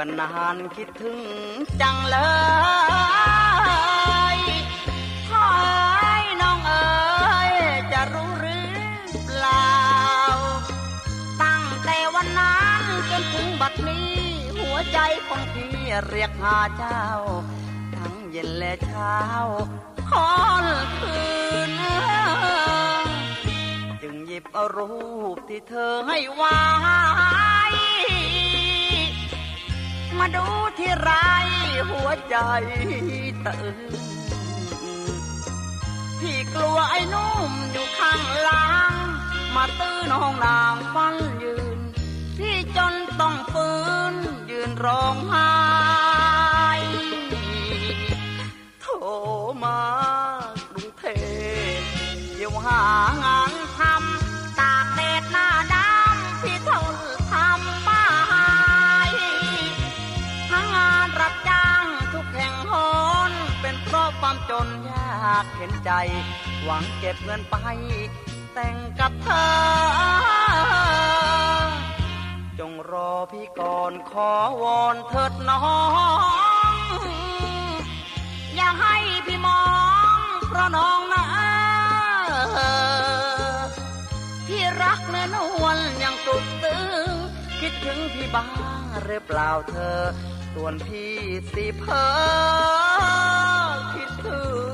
ก็นานคิดถึงจังเลยขอให้น้องเอ๋ยจะรู้หรือเปล่า ตั้งแต่วันนั้นจนถึงบัดนี้ หัวใจของพี่เรียกหาเจ้า ทั้งเย็นและเช้าคอนคืนจึงหยิบรูปที่เธอให้ไว้ มาดูที่ไรหัวใจตื่นพี่กลัวไอ้นุ่มอยู่ข้างหลังมาตื้นห้องนางฟันยืน พี่จนต้องฟื้นยืนร้องไห้ากเห็นใจ หวังเก็บเงินไป แต่งกับเธอ จงรอพี่ก่อนขอวอนเถิดน้อง อย่าให้พี่มอง เพราะน้องนะพี่รักเนื้อนวลยังสุดซึ้งคิดถึงพี่บ้างหรือเปล่าเธอ ส่วนพี่สิเพอคิดถึง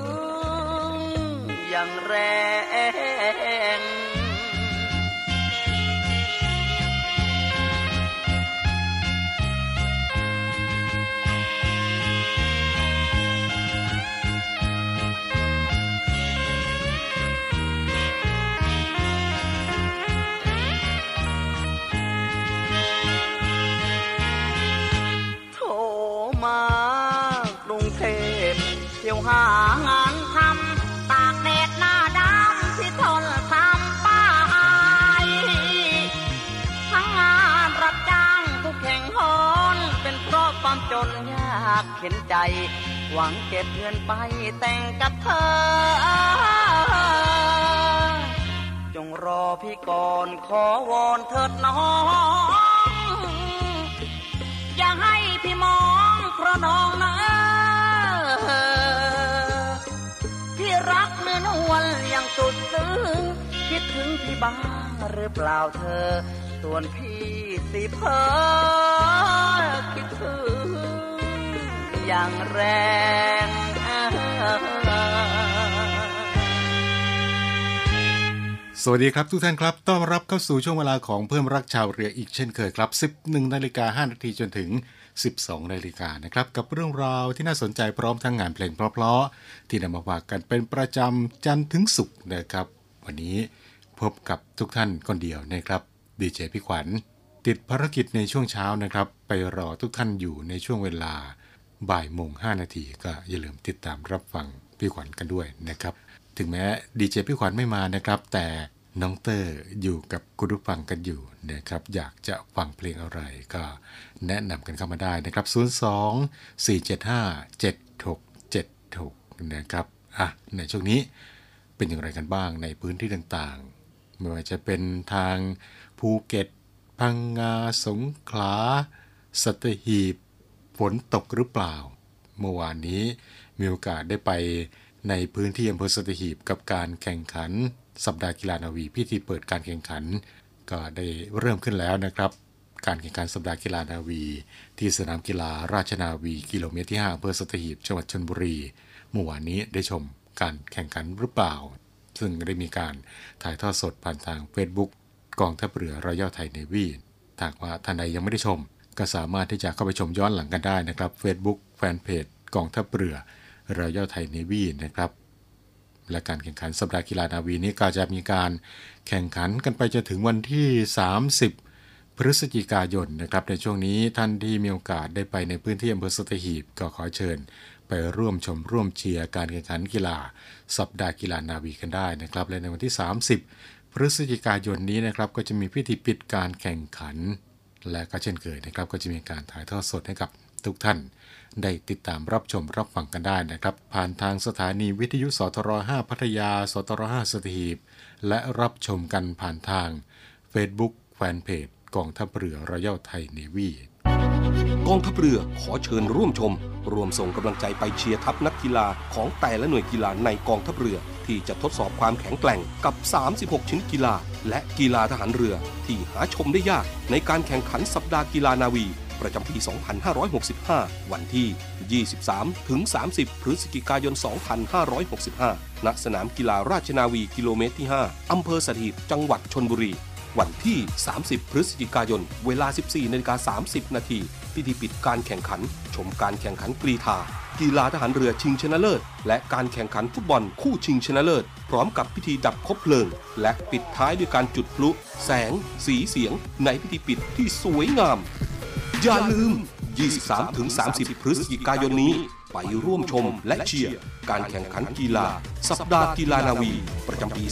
อย่างแรง กเข็นใจ หวังเก็บเงินไปแต่งกับเธอ จงรอพี่ก่อนขอวอนเถิดน้อง อย่าให้พี่มองเพราะน้องนะพี่รักเนื้อนวลอย่างสุดซึ้งคิดถึงพี่บ้างหรือเปล่าเธอ ส่วนพี่สิเพอคิดถึง อย่างแรงสวัสดีครับทุกท่านครับต้อนรับเข้าสู่ช่วงเวลาของเพิ่มรักชาวเรืออีกเช่นเคยครับ 11นาฬิกา5นาทีจนถึง 12นาฬิกานะครับกับเรื่องราวที่น่าสนใจพร้อมทั้งงานเพลงเพราะๆที่นำมาฝากกันเป็นประจำจันทร์ถึงศุกร์นะครับ วันนี้พบกับทุกท่านคนเดียวนะครับดีเจพี่ขวัญ ติดภารกิจในช่วงเช้านะครับ ไปรอทุกท่านอยู่ในช่วงเวลา บ่ายโมง5นาทีก็อย่าลืมติดตามรับฟังพี่ขวัญกันด้วยนะครับ ถึงแม้ดีเจพี่ขวัญไม่มานะครับ แต่น้องเตอร์อยู่กับคุณผู้ฟังกันอยู่นะครับ อยากจะฟังเพลงอะไรก็แนะนำกันเข้ามาได้นะครับ 02 475 7676 นะครับอะในช่วงนี้เป็นอย่างไรกันบ้างในพื้นที่ต่างๆ ไม่ว่าจะเป็นทางภูเก็ต พังงา สงขลา สัตหีบ ฝนตกหรือเปล่า เมื่อวานนี้มีโอกาสได้ไปในพื้นที่อำเภอสัตหีบกับการแข่งขัน สัปดาห์กีฬานาวีพิธีเปิดการแข่งขัน ก็ได้เริ่มขึ้นแล้วนะครับ การแข่งขันสัปดาห์กีฬานาวี ที่สนามกีฬาราชนาวีกิโลเมตรที่5อำเภอสัตหีบจังหวัดชนบุรีเมื่อวานนี้ได้ชมการแข่งขันหรือเปล่า ซึ่งได้มีการถ่ายทอดสดผ่านทาง Facebook กองทัพเรือรอยัลไทยเนวีถ้าว่าท่านใดยังไม่ได้ชม ก็สามารถที่จะเข้าไปชมย้อนหลังกันได้นะครับ Facebook แฟนเพจกองทัพเรือรอยัลไทยเนวีนะครับ และการแข่งขันสัปดาห์กีฬานาวีนี้ก็จะมีการแข่งขันกันไปจนถึงวันที่ 30 พฤศจิกายนนะครับ ในช่วงนี้ท่านที่มีโอกาสได้ไปในพื้นที่อำเภอสตหีบก็ขอเชิญ ไปร่วมชมร่วมเชียร์การแข่งขันกีฬา สัปดาห์กีฬานาวีกันได้นะครับ และในวันที่ 30 พฤศจิกายนนี้นะครับก็จะมีพิธีปิดการแข่งขัน และก็เช่นเคยนะครับก็จะมีการถ่ายทอดสดให้กับทุกท่าน ได้ติดตามรับชมรับฟังกันได้นะครับ ผ่านทางสถานีวิทยุสทร5พัทยา สทร5สถีบและรับชมกันผ่านทาง Facebook แฟนเพจกองทัพเรือรอยัลไทยเนวีกองทัพเรือขอเชิญร่วมชม รวมส่งกำลังใจไปเชียร์ทัพนักกีฬาของแต่ละหน่วยกีฬาในกองทัพเรือ ที่จะทดสอบความแข็งแกร่งกับ 36 ชิ้นกีฬา และกีฬาทหารเรือ ที่หาชมได้ยากในการแข่งขันสัปดาห์กีฬานาวี ประจำปี 2565 วันที่ 23 ถึง 30 พฤศจิกายน 2565 ณ สนามกีฬาราชนาวีกิโลเมตรที่ 5 อำเภอสถิตจังหวัดชนบุรี วันที่ 30 พฤศจิกายน เวลา 14นาฬิกา30 นาทีพิธีปิดการแข่งขัน ชมการแข่งขันกรีธากีฬาทหารเรือชิงชนะเลิศ และการแข่งขันฟุตบอลคู่ชิงชนะเลิศ พร้อมกับพิธีดับคบเพลิง และปิดท้ายด้วยการจุดพลุ แสง สีเสียง ในพิธีปิดที่สวยงาม อย่าลืม 23-30 พฤศจิกายนนี้ ไปร่วมชมและเชียร์การแข่งขันกีฬา สัปดาห์กีฬานาวี ประจำปี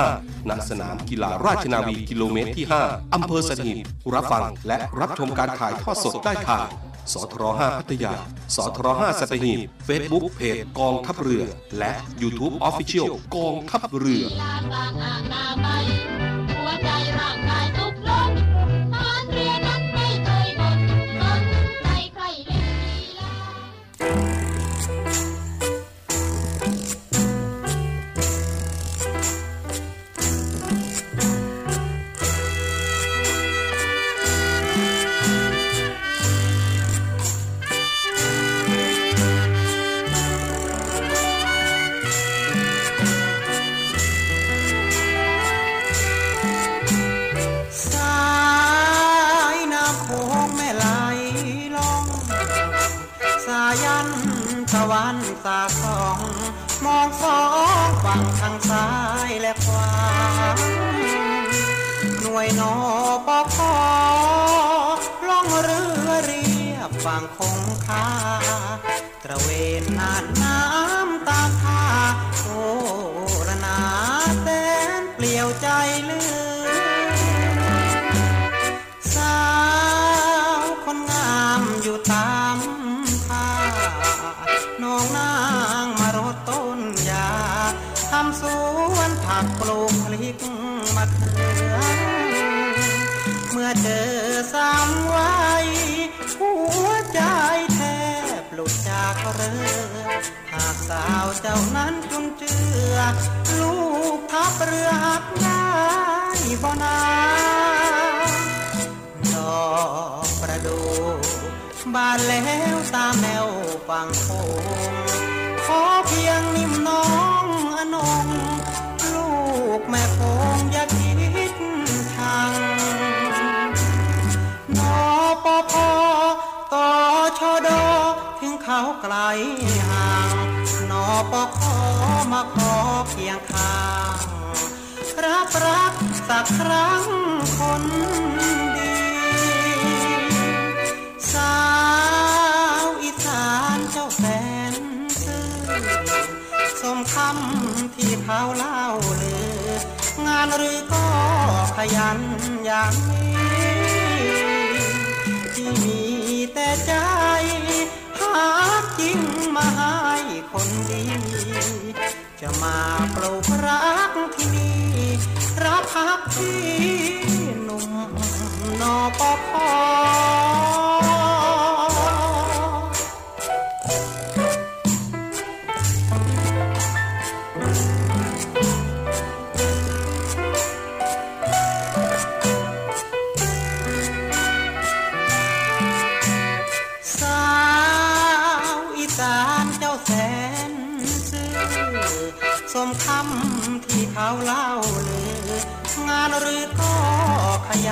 2565 ณ สนามกีฬาราชนาวีกิโลเมตรที่ 5 อำเภอสถิตรับฟังและรับชมการถ่ายทอดสดได้ทางสทร5พัทยา สทร5สัตหีบ Facebook เพจกองทัพเรือ และ YouTube Official กองทัพเรือ ថាត្រវេនណាស់ สาวเจ้านั้นจุนเจือ ลูกทับเรือหักได้บ่นาดอกประดู่บานแล้วตามแนวฝั่งโขงขอเพียงนิ่มน้องอนง ลูกแม่คงอย่าคิดชังนอปอพอต่อชอดอถึงเขาไกลห่าง ปอขอมาขอเพียงข้างรับรักสักครั้งคนดีสาวอีสานเจ้าแสนซื่อสมคำที่เขาเล่าลืองานหรือก็ขยันอย่างนี้ที่มีแต่ใจหา จริงมาให้คนดี จะมาปลูกรักที่นี่รับพักที่หนุ่มนอปอพอ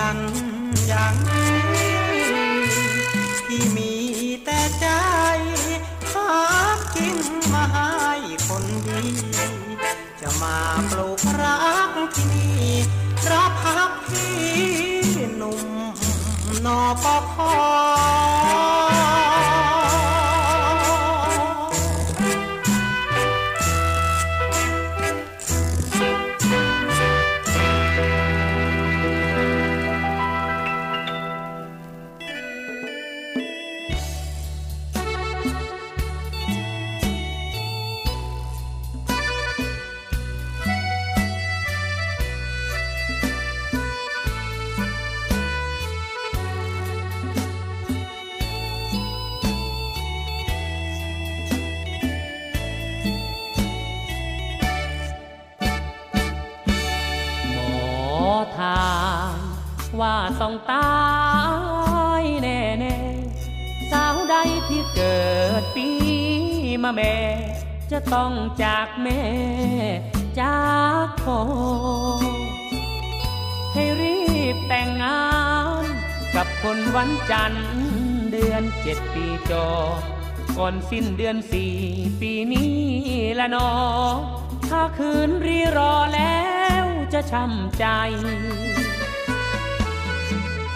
ขยันอย่างนี้ที่มีแต่ใจหากินมาให้คนดี จะมาปลูกรักที่นี่รับพักพี่หนุ่มนอปคอ ต้องจากแม่จากพ่อให้รีบแต่งงานกับคนวันจันทร์เดือนเจ็ดปีจอ ก่อนสิ้นเดือนสี่ปีนี้ละนอ ถ้าคืนรีรอแล้วจะช้ำใจ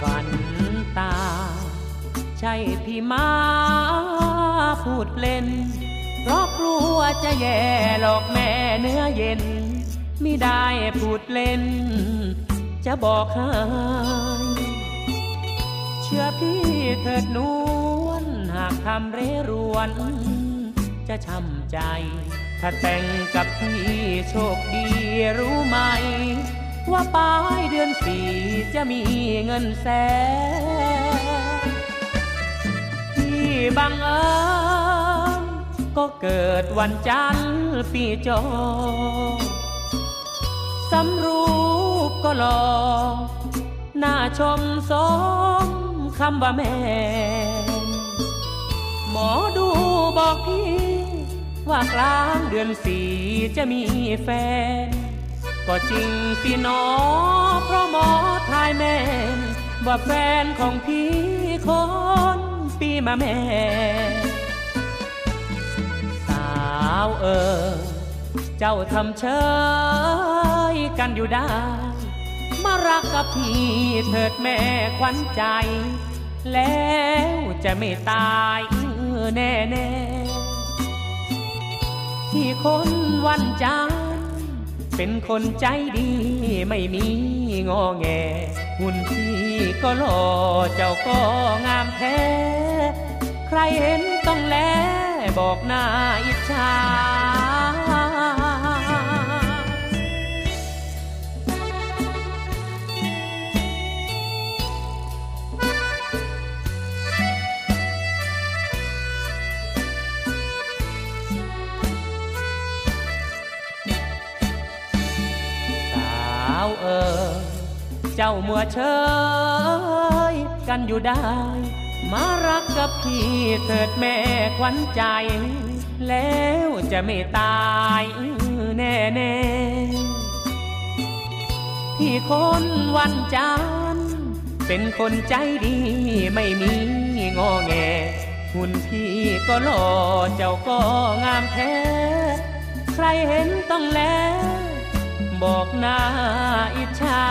ฝันตา ใช่พี่มาพูดเล่น วจะแย่หลอกแม่เนื้อเย็น ไม่ได้พูดเล่น จะบอกให้เชื่อพี่เถิดนวลหากทำเรรวน จะช้ำใจ ถ้าแต่งกับพี่โชคดีรู้ไหม ว่าปลายเดือนสี่จะมีเงินแสนที่บังเอิญ ก็เกิดวันจันทร์ปีจอสำรูปก็หลอหน้าชมสมคำว่าแม่หมอดูบอกพี่ ว่ากลางเดือนสี่จะมีแฟน ก็จริงสิหนอเพราะหมอทายแม่นว่าแฟนของพี่คนปีมาแม่าวเออเจ้าทำเฉยกันอยู่ได้ มารักกับพี่เถิดแม่ขวัญใจ แล้วจะไม่ตายแน่แน่ที่คนวันจันเป็นคนใจดีไม่มีงอแง หุ่นพี่ก็หล่อเจ้าก็งามแท้ ใครเห็นต้องแล บอกหน้าอิจฉาสาวเออเจ้ามัวเชยกันอยู่ได้ มารักกับพี่เถิดแม่ขวัญใจ แล้วจะไม่ตายแน่แน่ๆพี่คนวันจันเป็นคนใจดีไม่มีงอแง หุ่นพี่ก็หล่อเจ้าก็งามแท้ ใครเห็นต้องแลบอกหน้าอิจฉา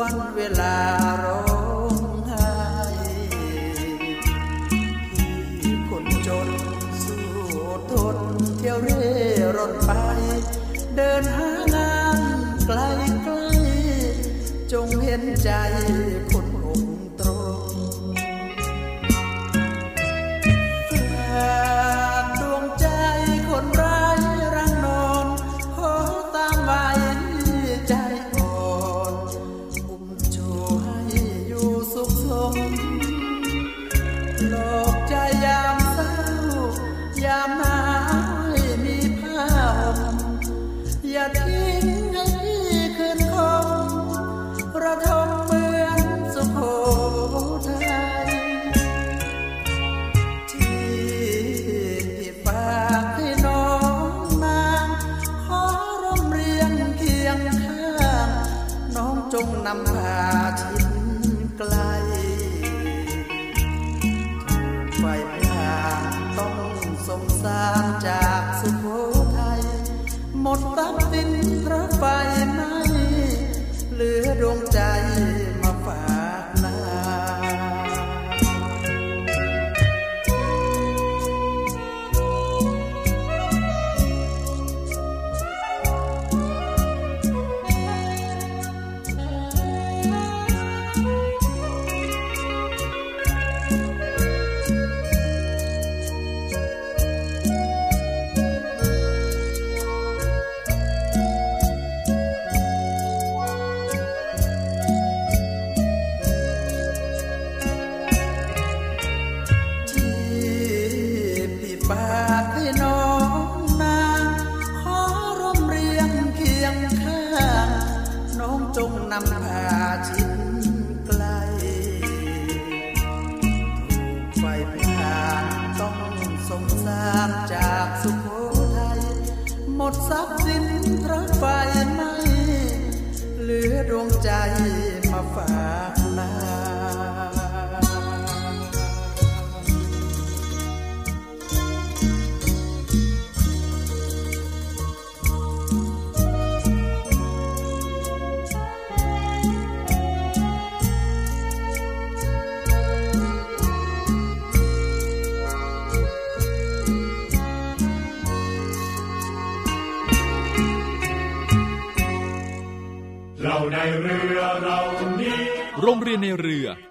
วันเวลา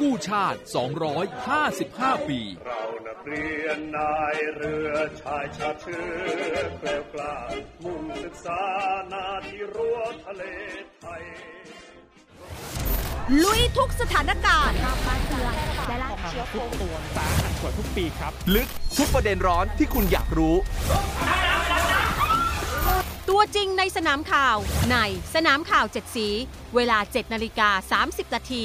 กู้ชาติ 255 ปี เรานักเรียนนายเรือชายชาติเชื้อเกลียวกล้ามุ่งศึกษานาที่รั้วทะเลไทย ลุยทุกสถานการณ์ลึกทุกประเด็นร้อนที่คุณอยากรู้ ตัวจริงในสนามข่าวในสนามข่าว 7 สี เวลา 7 นาฬิกา 30 นาที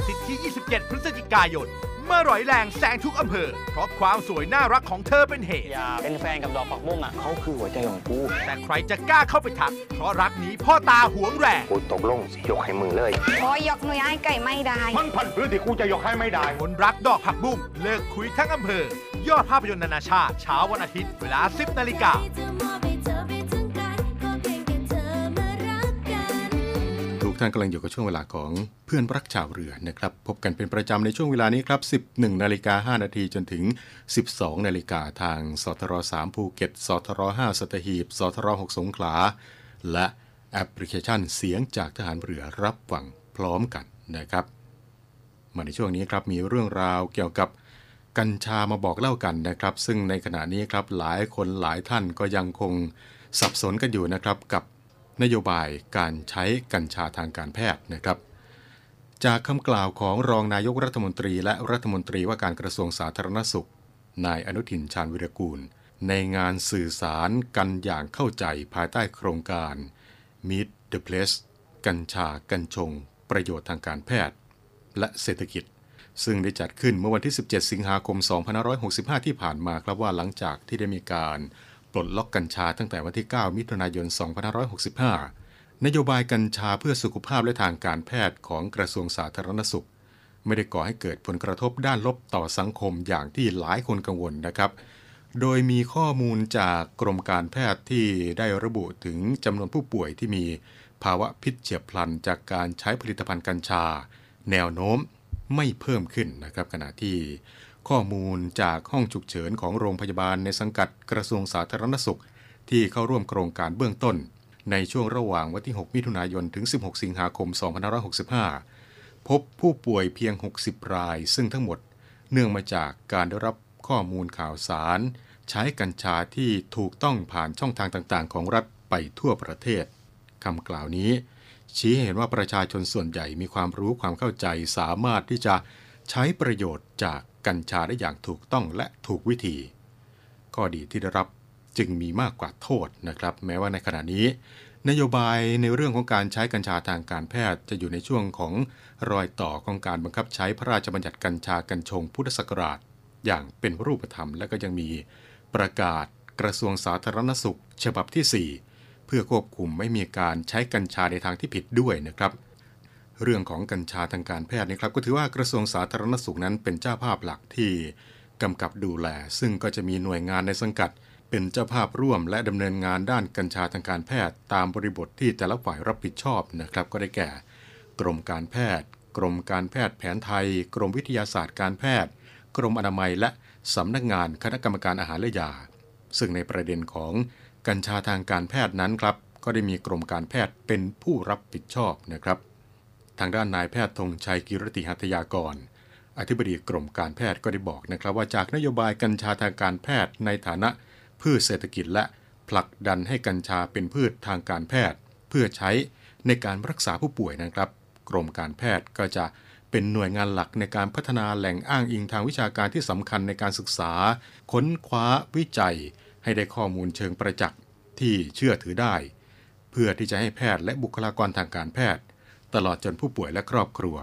อาทิตย์ที่ 27 พฤศจิกายน เมื่อร่อยแรงแซงทุกอำเภอ เพราะความสวยน่ารักของเธอเป็นเหตุ อย่าเป็นแฟนกับดอกผักบุ้งอะเขาคือหัวใจของกูแต่ใครจะกล้าเข้าไปทัก เพราะรักนี้พ่อตาหวงแรงกูตกลงสิยกให้มึงเลยโอ้ยยกหนุยให้ไก่ไม่ได้ มันพันพื้นที่กูจะยกให้ไม่ได้ คนรักดอกผักบุ้งเลิกคุยทั้งอำเภอ ยอดภาพยนตร์นานาชาติเช้าวันอาทิตย์เวลา 10นาฬิกาทุก ท่านกำลังอยู่กับช่วงเวลาของเพื่อนรักชาวเรือนะครับ พบกันเป็นประจำในช่วงเวลานี้ครับ 11นาฬิกา5นาทีจนถึง 12นาฬิกาทางสทร3ภูเก็ตสทร5สตหีบสทร6สงขลา และแอปพลิเคชันเสียงจากทหารเรือรับฟังพร้อมกันนะครับ มาในช่วงนี้ครับมีเรื่องราวเกี่ยวกับกัญชามาบอกเล่ากันนะครับ ซึ่งในขณะนี้ครับหลายคนหลายท่านก็ยังคงสับสนกันอยู่นะครับกับ นโยบายการใช้กัญชาทางการแพทย์นะครับ จากคำกล่าวของรองนายกรัฐมนตรี และรัฐมนตรีว่าการกระทรวงสาธารณสุข นายอนุทินชาญวิรกูล ในงานสื่อสารกันอย่างเข้าใจภายใต้โครงการ Meet the Place กัญชากัญชง ประโยชน์ทางการแพทย์ และเศรษฐกิจ ซึ่งได้จัดขึ้นเมื่อวันที่ 17 สิงหาคม 2565 ที่ผ่านมาครับว่าหลังจากที่ได้มีการ ปลดล็อกกัญชาตั้งแต่วันที่ 9 มิถุนายน 2565 นโยบายกัญชาเพื่อสุขภาพและทางการแพทย์ของกระทรวงสาธารณสุข ไม่ได้ก่อให้เกิดผลกระทบด้านลบต่อสังคมอย่างที่หลายคนกังวลนะครับ โดยมีข้อมูลจากกรมการแพทย์ที่ได้ระบุถึงจำนวนผู้ป่วยที่มีภาวะพิษเฉียบพลันจากการใช้ผลิตภัณฑ์กัญชา แนวโน้มไม่เพิ่มขึ้นนะครับขณะที่ ข้อมูลจากห้องฉุกเฉินของโรงพยาบาลในสังกัดกระทรวงสาธารณสุข ที่เข้าร่วมโครงการเบื้องต้น ในช่วงระหว่างวันที่ 6 มิถุนายน ถึง 16 สิงหาคม 2565 พบผู้ป่วยเพียง 60 ราย ซึ่งทั้งหมด เนื่องมาจากการได้รับข้อมูลข่าวสาร ใช้กัญชาที่ถูกต้องผ่านช่องทางต่างๆ ของรัฐไปทั่วประเทศคำกล่าวนี้ชี้เห็นว่าประชาชนส่วนใหญ่มีความรู้ความเข้าใจสามารถที่จะใช้ประโยชน์จาก กัญชาได้อย่างถูกต้องและถูกวิธี ข้อดีที่ได้รับจึงมีมากกว่าโทษนะครับ แม้ว่าในขณะนี้ นโยบายในเรื่องของการใช้กัญชาทางการแพทย์จะอยู่ในช่วงของรอยต่อของการบังคับใช้พระราชบัญญัติกัญชากัญชงพุทธศักราช อย่างเป็นรูปธรรม และก็ยังมีประกาศกระทรวงสาธารณสุข ฉบับที่ 4 เพื่อควบคุมไม่มีการใช้กัญชาในทางที่ผิดด้วยนะครับ เรื่องของกัญชาทางการแพทย์นะครับก็ถือว่ากระทรวงสาธารณสุขนั้นเป็นเจ้าภาพหลักที่กำกับดูแล ซึ่งก็จะมีหน่วยงานในสังกัด เป็นเจ้าภาพร่วม และดำเนินงานด้านกัญชาทางการแพทย์ ตามบริบทที่แต่ละฝ่ายรับผิดชอบนะครับ ก็ได้แก่ กรมการแพทย์ กรมการแพทย์แผนไทย กรมวิทยาศาสตร์การแพทย์ กรมอนามัยและสำนักงานคณะกรรมการอาหารและยา ซึ่งในประเด็นของกัญชาทางการแพทย์นั้นครับก็ได้มีกรมการแพทย์เป็นผู้รับผิดชอบนะครับ ทางด้านนายแพทย์ธงชัยกิรติหัตยากร อธิบดีกรมการแพทย์ก็ได้บอกนะครับว่าจากนโยบายกัญชาทางการแพทย์ในฐานะพืชเศรษฐกิจและผลักดันให้กัญชาเป็นพืชทางการแพทย์ เพื่อใช้ในการรักษาผู้ป่วยนะครับ กรมการแพทย์ก็จะเป็นหน่วยงานหลักในการพัฒนาแหล่งอ้างอิงทางวิชาการที่สำคัญในการศึกษา ค้นคว้าวิจัย ให้ได้ข้อมูลเชิงประจักษ์ที่เชื่อถือได้ เพื่อที่จะให้แพทย์และบุคลากรทางการแพทย์ ตลอดจนผู้ป่วยและครอบครัว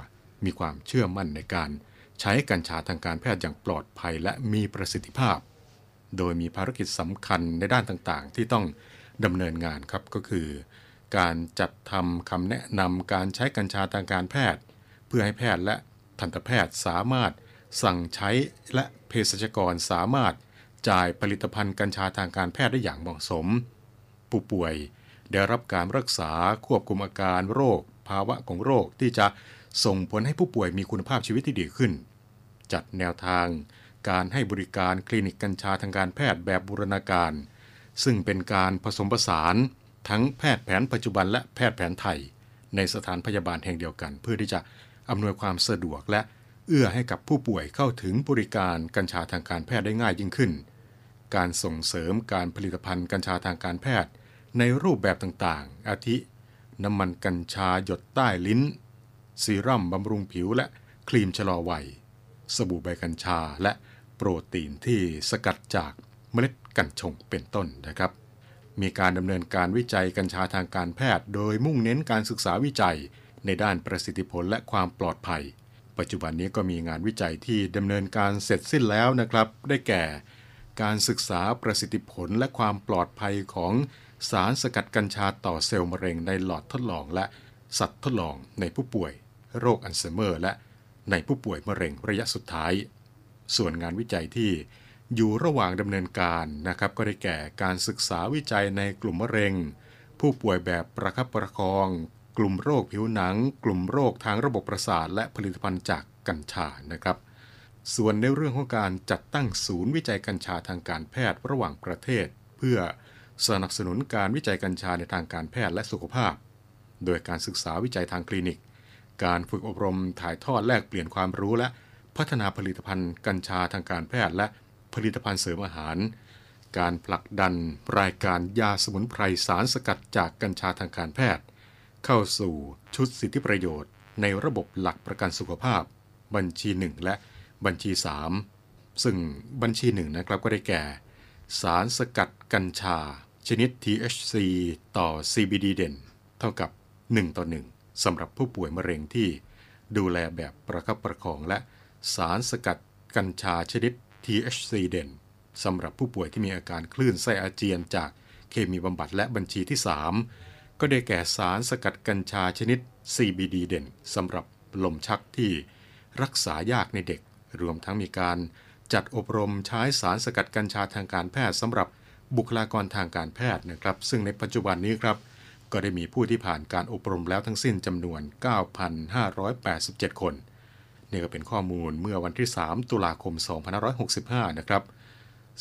มีความเชื่อมั่นในการใช้กัญชาทางการแพทย์อย่างปลอดภัยและมีประสิทธิภาพ โดยมีภารกิจสำคัญในด้านต่างๆ ที่ต้องดำเนินงานครับก็คือ การจัดทำคำแนะนำการใช้กัญชาทางการแพทย์ เพื่อให้แพทย์และทันตแพทย์สามารถสั่งใช้และเภสัชกรสามารถจ่ายผลิตภัณฑ์กัญชาทางการแพทย์ได้อย่างเหมาะสม ผู้ป่วยได้รับการรักษาควบคุมอาการโรค ภาวะของโรคที่จะส่งผลให้ผู้ป่วยมีคุณภาพชีวิตที่ดีขึ้น จัดแนวทางการให้บริการคลินิกกัญชาทางการแพทย์แบบบูรณาการ ซึ่งเป็นการผสมผสานทั้งแพทย์แผนปัจจุบันและแพทย์แผนไทย ในสถานพยาบาลแห่งเดียวกัน เพื่อที่จะอำนวยความสะดวกและเอื้อให้กับผู้ป่วยเข้าถึงบริการกัญชาทางการแพทย์ได้ง่ายยิ่งขึ้น การส่งเสริมการผลิตภัณฑ์กัญชาทางการแพทย์ ในรูปแบบต่างๆ อาทิ น้ำมันกัญชาหยดใต้ลิ้น ซีรั่มบำรุงผิวและครีมชะลอวัย สบู่ใบกัญชาและโปรตีนที่สกัดจากเมล็ดกัญชงเป็นต้นนะครับ มีการดำเนินการวิจัยกัญชาทางการแพทย์ โดยมุ่งเน้นการศึกษาวิจัยในด้านประสิทธิผลและความปลอดภัย ปัจจุบันนี้ก็มีงานวิจัยที่ดำเนินการเสร็จสิ้นแล้วนะครับ ได้แก่ การศึกษาประสิทธิผลและความปลอดภัยของ สารสกัดกัญชาต่อเซลล์มะเร็งในหลอดทดลองและสัตว์ทดลองในผู้ป่วย โรคอัลไซเมอร์ และในผู้ป่วยมะเร็งระยะสุดท้าย ส่วนงานวิจัยที่อยู่ระหว่างดำเนินการนะครับก็ได้แก่การศึกษาวิจัยในกลุ่มมะเร็ง ผู้ป่วยแบบประคับประคอง กลุ่มโรคผิวหนัง กลุ่มโรคทางระบบประสาทและผลิตภัณฑ์จากกัญชานะครับ ส่วนในเรื่องของการจัดตั้งศูนย์วิจัยกัญชาทางการแพทย์ระหว่างประเทศ เพื่อ สนับสนุนการวิจัยกัญชาในทางการแพทย์และสุขภาพ โดยการศึกษาวิจัยทางคลินิก การฝึกอบรมถ่ายทอดแลกเปลี่ยนความรู้และพัฒนาผลิตภัณฑ์กัญชาทางการแพทย์ และผลิตภัณฑ์เสริมอาหาร การผลักดันรายการยาสมุนไพรสารสกัดจากกัญชาทางการแพทย์ เข้าสู่ชุดสิทธิประโยชน์ ในระบบหลักประกันสุขภาพ บัญชี 1 และบัญชี 3 ซึ่งบัญชี1นะครับก็ได้แก่ สารสกัดกัญชา ชนิด THC ต่อ CBD เด่น เท่ากับ 1 ต่อ 1สำหรับผู้ป่วยมะเร็งที่ดูแลแบบประคับประคองและสารสกัดกัญชาชนิด THC เด่นสำหรับผู้ป่วยที่มีอาการคลื่นไส้อาเจียนจากเคมีบำบัดและบัญชีที่ 3 ก็ได้แก่สารสกัดกัญชาชนิด CBD เด่นสำหรับลมชักที่รักษายากในเด็ก รวมทั้งมีการจัดอบรมใช้สารสกัดกัญชาทางการแพทย์สำหรับ บุคลากรทางการแพทย์นะครับ ซึ่งในปัจจุบันนี้ครับ ก็ได้มีผู้ที่ผ่านการอบรมแล้วทั้งสิ้นจำนวน 9,587 คนนี่ก็เป็นข้อมูลเมื่อวันที่ 3 ตุลาคม 2565 นะครับ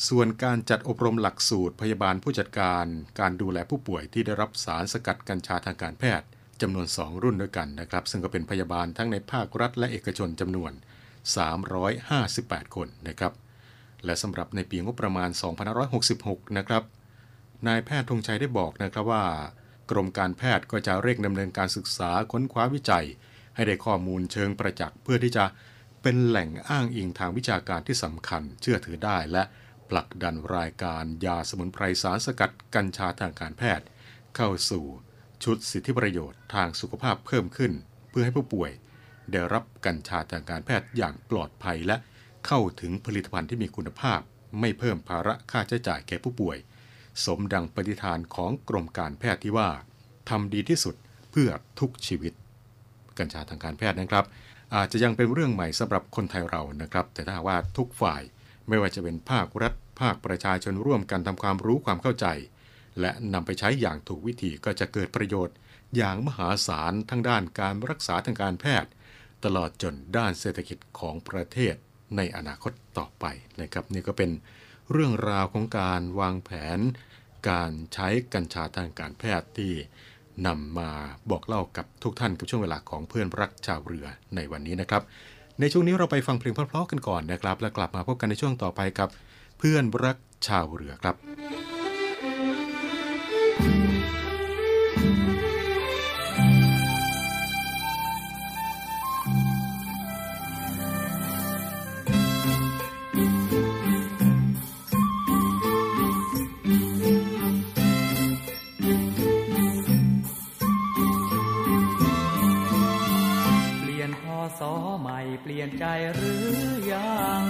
ส่วนการจัดอบรมหลักสูตรพยาบาลผู้จัดการ การดูแลผู้ป่วยที่ได้รับสารสกัดกัญชาทางการแพทย์จำนวน 2 รุ่นด้วยกันนะครับ ซึ่งก็เป็นพยาบาลทั้งในภาครัฐและเอกชนจำนวน 358 คนนะครับ และสำหรับในปีงบประมาณ 2566 นะครับ นายแพทย์ธงชัยได้บอกนะครับว่า กรมการแพทย์ก็จะเร่งดำเนินการศึกษาค้นคว้าวิจัย ให้ได้ข้อมูลเชิงประจักษ์เพื่อที่จะเป็นแหล่งอ้างอิงทางวิชาการที่สำคัญ เชื่อถือได้และผลักดันรายการยาสมุนไพรสารสกัดกัญชาทางการแพทย์ เข้าสู่ชุดสิทธิประโยชน์ทางสุขภาพเพิ่มขึ้น เพื่อให้ผู้ป่วย ได้รับกัญชาทางการแพทย์อย่างปลอดภัยและ เข้าถึงผลิตภัณฑ์ที่มีคุณภาพ ไม่เพิ่มภาระค่าใช้จ่ายแก่ผู้ป่วย สมดังปฏิฐานของกรมการแพทย์ที่ว่าทำดีที่สุดเพื่อทุกชีวิต กัญชาทางการแพทย์นะครับ อาจจะยังเป็นเรื่องใหม่สำหรับคนไทยเรานะครับ แต่ถ้าว่าทุกฝ่ายไม่ว่าจะเป็นภาครัฐ ภาคประชาชนร่วมกันทำความรู้ความเข้าใจ และนำไปใช้อย่างถูกวิธีก็จะเกิดประโยชน์ อย่างมหาศาลทั้งด้านการรักษาทางการแพทย์ ตลอดจนด้านเศรษฐกิจของประเทศ ในอนาคตต่อไปนะครับนี่ก็เป็นเรื่องราวของการวางแผน การใช้กัญชาทางการแพทย์ที่นำมาบอกเล่ากับทุกท่านกับช่วงเวลาของเพื่อนรักชาวเรือในวันนี้นะครับ ในช่วงนี้เราไปฟังเพลงเพราะๆกันก่อนนะครับ แล้วกลับมาพบกันในช่วงต่อไปครับ เพื่อนรักชาวเรือครับ ปลี่ยนใจหรือยัง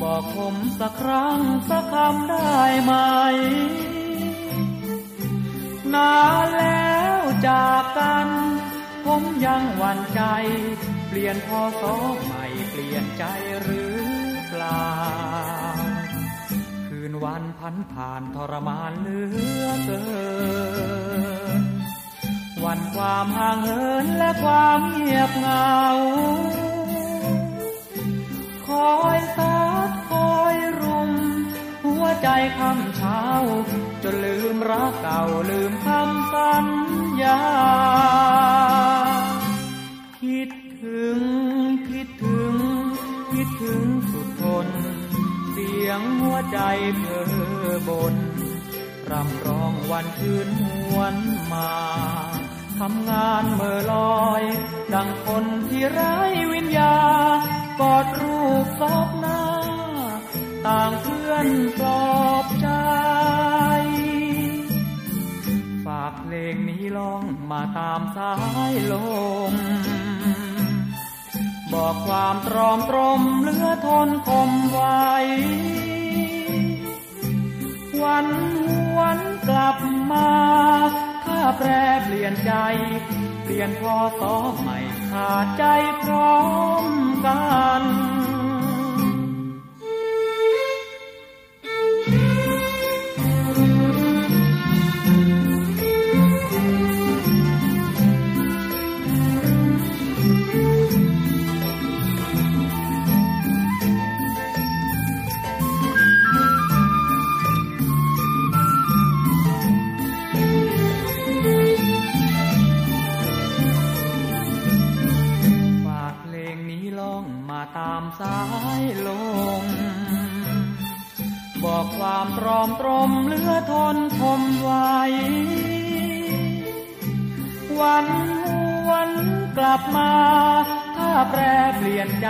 บอกผมสักครั้งสักคำได้ไหม นานแล้วจากกัน ผมยังหวั่นใจ เปลี่ยนพอสอใหม่เปลี่ยนใจหรือเปล่า คืนวันพันผ่านทรมานเหลือเกิน วันความห่างเหินและความเงียบเหงาขออยซัดคอยรุม หัวใจคำเช้า จนลืมรักเก่าลืมคำสัญญา คิดถึง คิดถึง คิดถึงสุดทน เสียงหัวใจเธอบน รำร้องวันคืนหวนมา ทำงานเมื่อลอย ดังคนที่ไร้วิญญาณกอดรูปซอบหน้า ต่างเพื่อนปลอบใจ ฝากเพลงนี้ร้องมาตามสายลม บอกความตรอมตรมเหลือทนคมไว้ วันหวนกลับมา แปรเปลี่ยนใจ เปลี่ยนพอสอใหม่ขาดใจพร้อมกัน สายลมบอกความตรอมตรมเลือทนทมไว้ วันหวนกลับมา ถ้าแปรเปลี่ยนใจ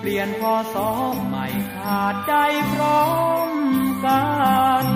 เปลี่ยนพอสอใหม่ขาดใจพร้อมกัน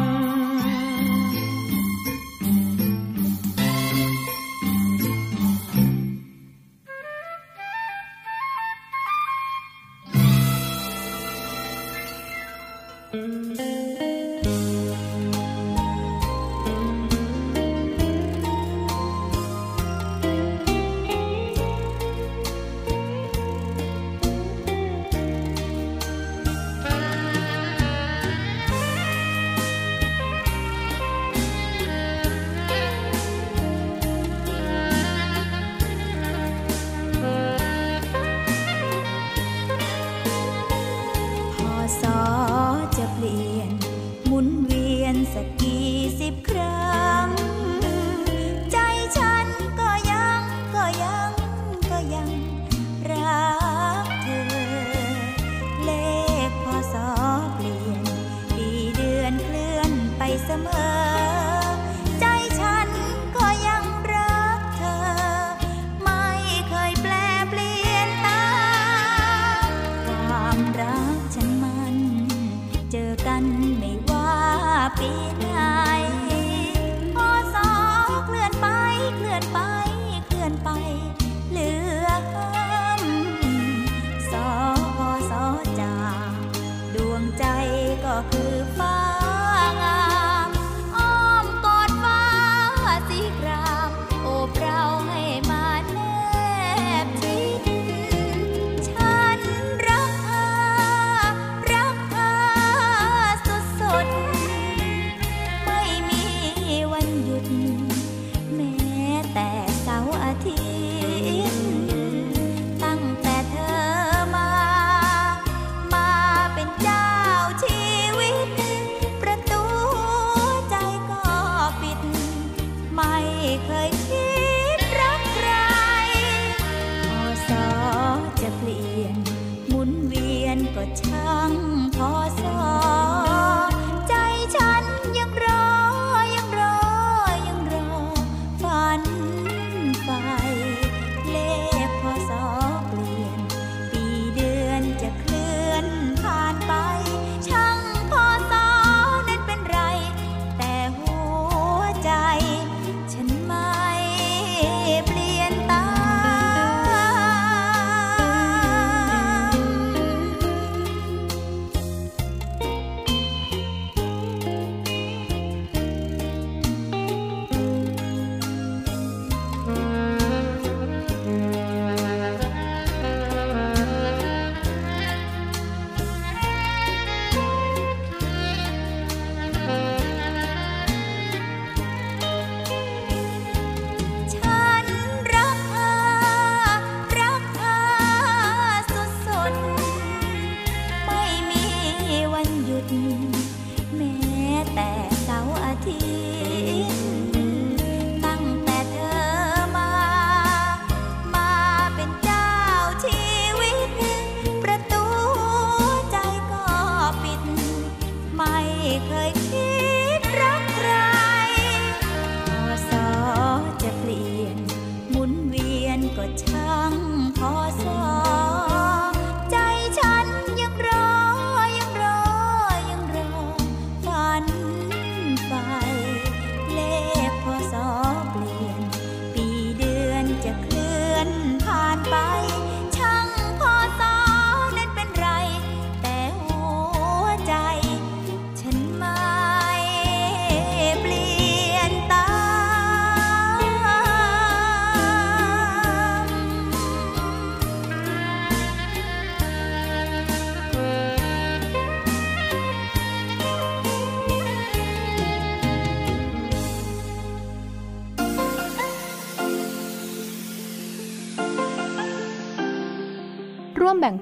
here.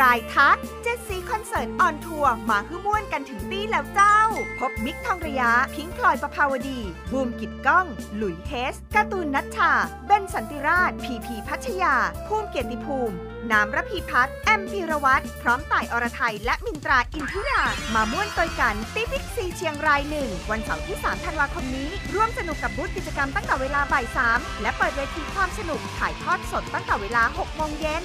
รายทักเจ็ดสีคอนเสิร์ตออนทัวร์มาฮื้อม่วนกันถึงตีแล้วเจ้า พบมิกทองระยะ พิงพลอยประภาวดี บูมกิดก้อง หลุยเฮสการ์ตูนนัชชา เบนสันติราช พีพีพัชยา ภูมิเกียรติภูมิน้ำระพีพัฒน์แอมพีรวัตรพร้อมต่ายอรไทย และมินตราอินทิรา มาม่วนตัวกันตีบิ๊กซีเชียงรายหนึ่ง วันเสาร์ที่ 3 ธันวาคมนี้ ร่วมสนุกกับบูธกิจกรรมตั้งแต่เวลาบ่าย 3 และเปิดเวทีความสนุกถ่ายทอดสดตั้งแต่เวลา 6 โมงเย็น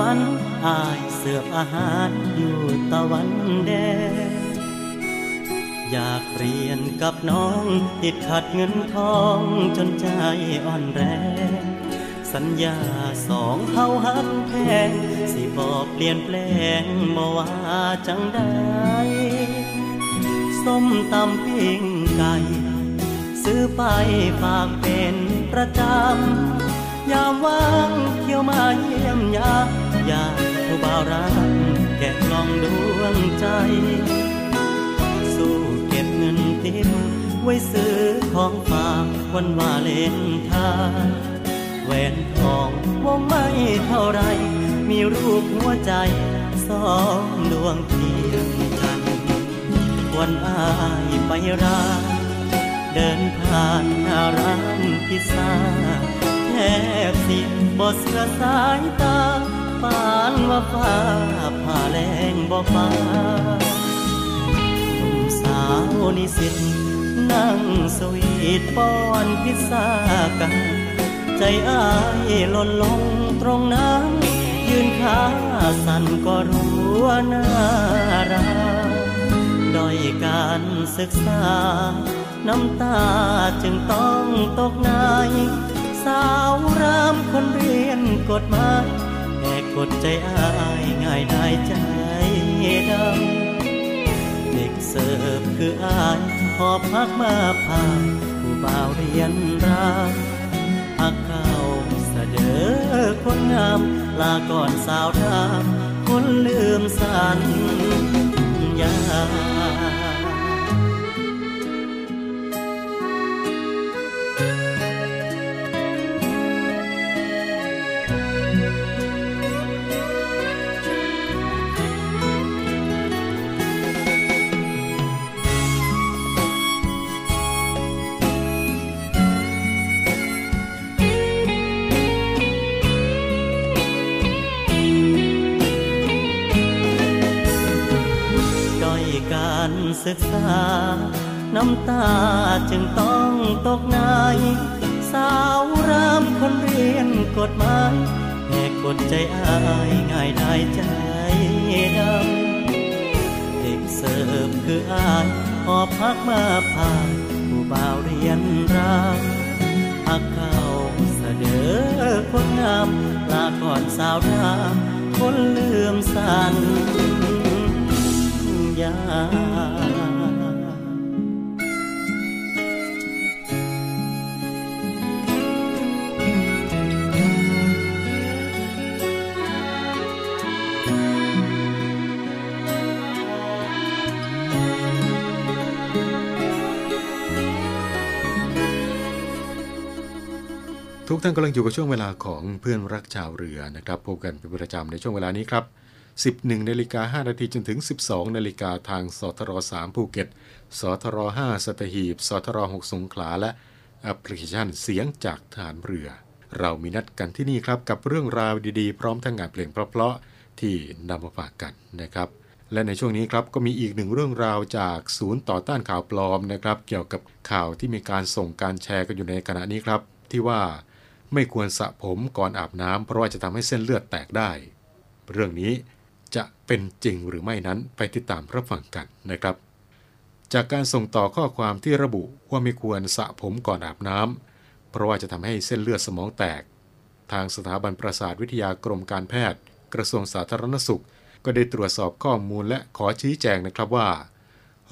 ฝันอายเสือบอาหารอยู่ตะวันแดงอยากเรียนกับน้องติดขัดเงินทองจนใจอ่อนแรง สัญญาสองเฮาหักแพงสิบอกเปลี่ยนแปลงบ่ว่าจังได้ส้มตำปิ้งไก่ซื้อไปฝากเป็นประจำยามว่างเที่ยวมาเยี่ยมยาม อยากผู้บ่าวรักแกะกล่องดวงใจ สู้เก็บเงินติดไว้ซื้อของฝากวันวาเลนไทน์แหวนทองวงไม่เท่าไร มีรูปหัวใจสองดวงเทียมกัน วันอายไปร้านเดินผ่านหน้าร้านพิซซ่าแทบสิบ่เสือสายตา ปานว่าฟ้าผ่าแรงบ่ฟ้าหนุ่มสาวนิสิตนั่งสวีทป้อนพิซซ่ากัน ใจอายหล่นลงตรงนั้นยืนขาสั่นก็รู้ว่าน่ารักด้อยการศึกษา น้ำตาจึงต้องตกในสาวรามคนเรียนกฎหมาย แหกกฎใจอายง่ายได้ใจดำเด็กเสิร์ฟคืออายหอบพักมาผ่านผู้บ่าวเรียนรามพักเข้าเสดอคนงามลาก่อนสาวรามคนลืมสัญญา ศึกษา น้ำตาจึงต้องตกในสาวรามคนเรียนกฎหมายแหกกฎใจอายง่ายได้ใจดำเด็กเสิร์ฟคืออายหอบพักมาผ่านผู้บ่าวเรียนรามพักเข้าเสนอคนงามลาก่อนสาวรามคนลืมสัญา ทุกท่านกำลังอยู่กับช่วงเวลาของเพื่อนรักชาวเรือนะครับ พบกันเป็นประจำในช่วงเวลานี้ครับ 11นาฬิกา5นาทีจนถึง 12นาฬิกาทางสทร3ภูเก็ต สทร5สัตหีบ สทร6สงขลา และแอปพลิเคชันเสียงจากทหารเรือ เรามีนัดกันที่นี่ครับกับเรื่องราวดีๆ พร้อมทั้งงานเพลงเพราะๆที่นำมาฝากกันนะครับ และในช่วงนี้ครับก็มีอีกหนึ่งเรื่องราวจากศูนย์ต่อต้านข่าวปลอมนะครับ เกี่ยวกับข่าวที่มีการส่งการแชร์กันอยู่ในขณะนี้ครับ ที่ว่าไม่ควรสระผมก่อนอาบน้ำเพราะว่าจะทำให้เส้นเลือดแตกได้ เรื่องนี้ จะเป็นจริงหรือไม่นั้นไปติดตามรับฟังกันนะครับ จากการส่งต่อข้อความที่ระบุว่าไม่ควรสระผมก่อนอาบน้ำเพราะว่าจะทำให้เส้นเลือดสมองแตก ทางสถาบันประสาทวิทยากรมการแพทย์ กระทรวงสาธารณสุข ก็ได้ตรวจสอบข้อมูลและขอชี้แจงนะครับว่า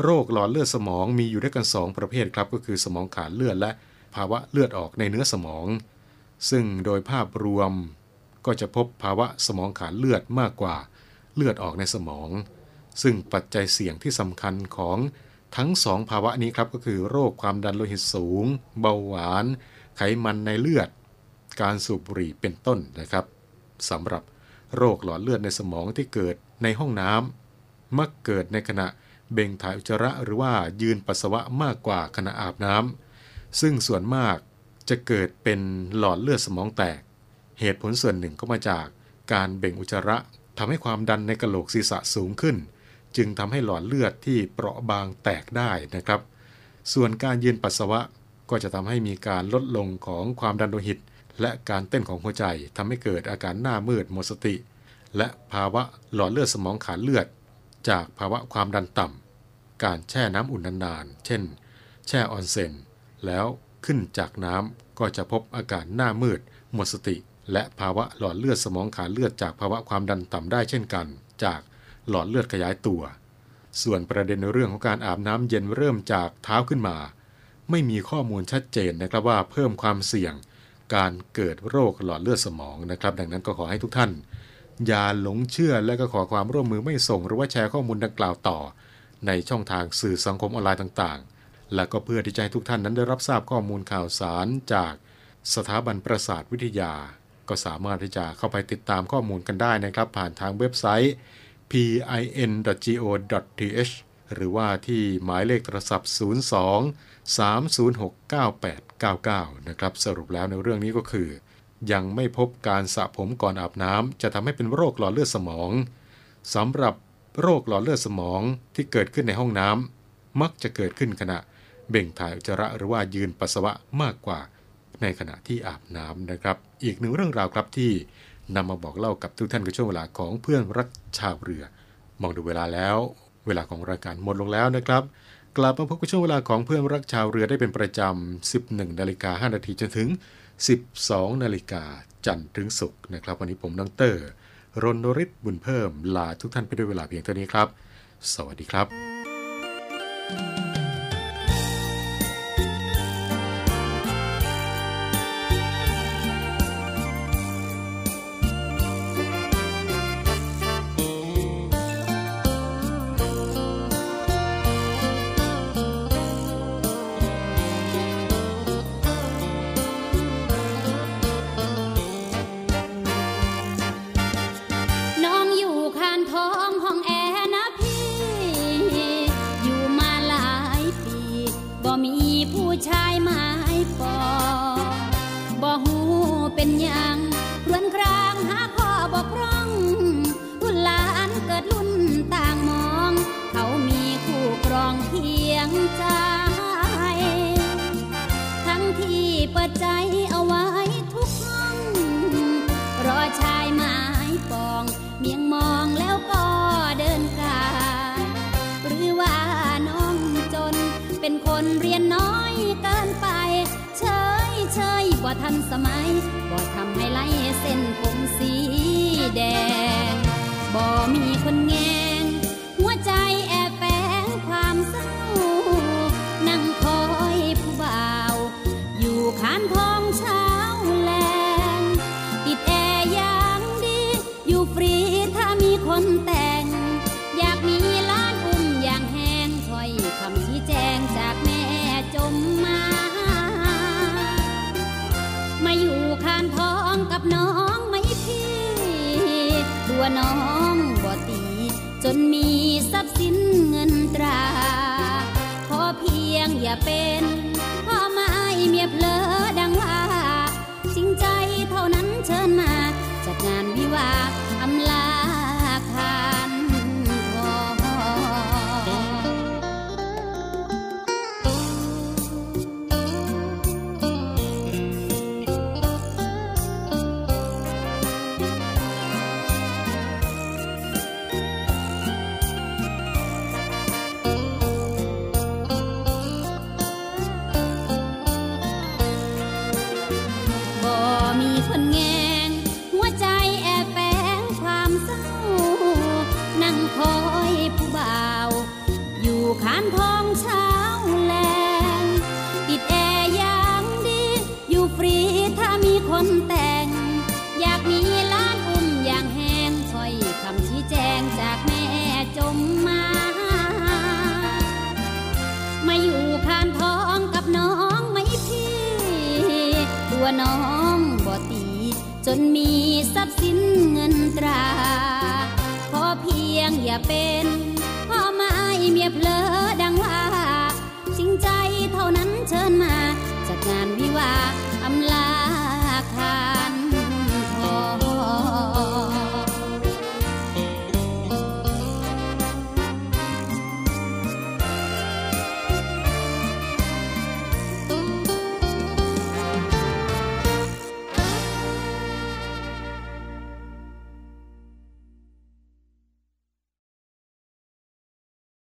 โรคหลอดเลือดสมองมีอยู่ด้วยกัน 2 ประเภทครับก็คือสมองขาดเลือดและภาวะเลือดออกในเนื้อสมอง ซึ่งโดยภาพรวมก็จะพบภาวะสมองขาดเลือดมากกว่า เลือดออกในสมอง ซึ่งปัจจัยเสี่ยงที่สำคัญของทั้งสองภาวะนี้ครับก็คือโรคความดันโลหิตสูง เบาหวาน ไขมันในเลือด การสูบบุหรี่เป็นต้นนะครับสำหรับโรคหลอดเลือดในสมองที่เกิดในห้องน้ำมักเกิดในขณะเบ่งถ่ายอุจจาระหรือว่ายืนปัสสาวะมากกว่าขณะอาบน้ำซึ่งส่วนมากจะเกิดเป็นหลอดเลือดสมองแตก เหตุผลส่วนหนึ่งก็มาจากการเบ่งอุจจาระ ทำให้ความดันในกระโหลกศีรษะสูงขึ้น จึงทำให้หลอดเลือดที่เปราะบางแตกได้นะครับ ส่วนการยืนปัสสาวะก็จะทำให้มีการลดลงของความดันโลหิต และการเต้นของหัวใจทำให้เกิดอาการหน้ามืดหมดสติ และภาวะหลอดเลือดสมองขาดเลือด จากภาวะความดันต่ำการแช่น้ำอุ่นนานๆ เช่น แช่ออนเซนแล้วขึ้นจากน้ำก็จะพบอาการหน้ามืดหมดสติ และภาวะหลอดเลือดสมองขาดเลือดจากภาวะความดันต่ำได้เช่นกัน จากหลอดเลือดขยายตัว ส่วนประเด็นเรื่องของการอาบน้ำเย็นเริ่มจากเท้าขึ้นมา ไม่มีข้อมูลชัดเจนนะครับว่าเพิ่มความเสี่ยง การเกิดโรคหลอดเลือดสมองนะครับ ดังนั้นก็ขอให้ทุกท่าน อย่าหลงเชื่อและก็ขอความร่วมมือไม่ส่งหรือว่าแชร์ข้อมูลดังกล่าวต่อ ในช่องทางสื่อสังคมออนไลน์ต่างๆ และก็เพื่อที่จะให้ทุกท่านนั้นได้รับทราบข้อมูลข่าวสารจากสถาบันประสาทวิทยา ก็สามารถที่จะเข้าไปติดตามข้อมูลกันได้นะครับ ผ่านทางเว็บไซต์ pin.go.th หรือว่าที่หมายเลขโทรศัพท์ 02 306 9899 นะครับ สรุปแล้วในเรื่องนี้ก็คือ ยังไม่พบการสระผมก่อนอาบน้ำจะทำให้เป็นโรคหลอดเลือดสมองสำหรับโรคหลอดเลือดสมองที่เกิดขึ้นในห้องน้ำมักจะเกิดขึ้นขณะ เบ่งถ่ายอุจจาระหรือว่ายืนปัสสาวะมากกว่า ในขณะที่อาบน้ำนะครับ อีกหนึ่งเรื่องราวครับที่นำมาบอกเล่ากับทุกท่านกับช่วงเวลาของเพื่อนรักชาวเรือ มองดูเวลาแล้ว เวลาของรายการหมดลงแล้วนะครับ กลับมาพบกับช่วงเวลาของเพื่อนรักชาวเรือได้เป็นประจำ 11นาฬิกา5นาทีจนถึง 12นาฬิกาจันทร์ถึงศุกร์นะครับ วันนี้ผมดรรณริศบุญเพิ่มลาทุกท่านไปด้วยเวลาเพียงเท่านี้ครับ สวัสดีครับน้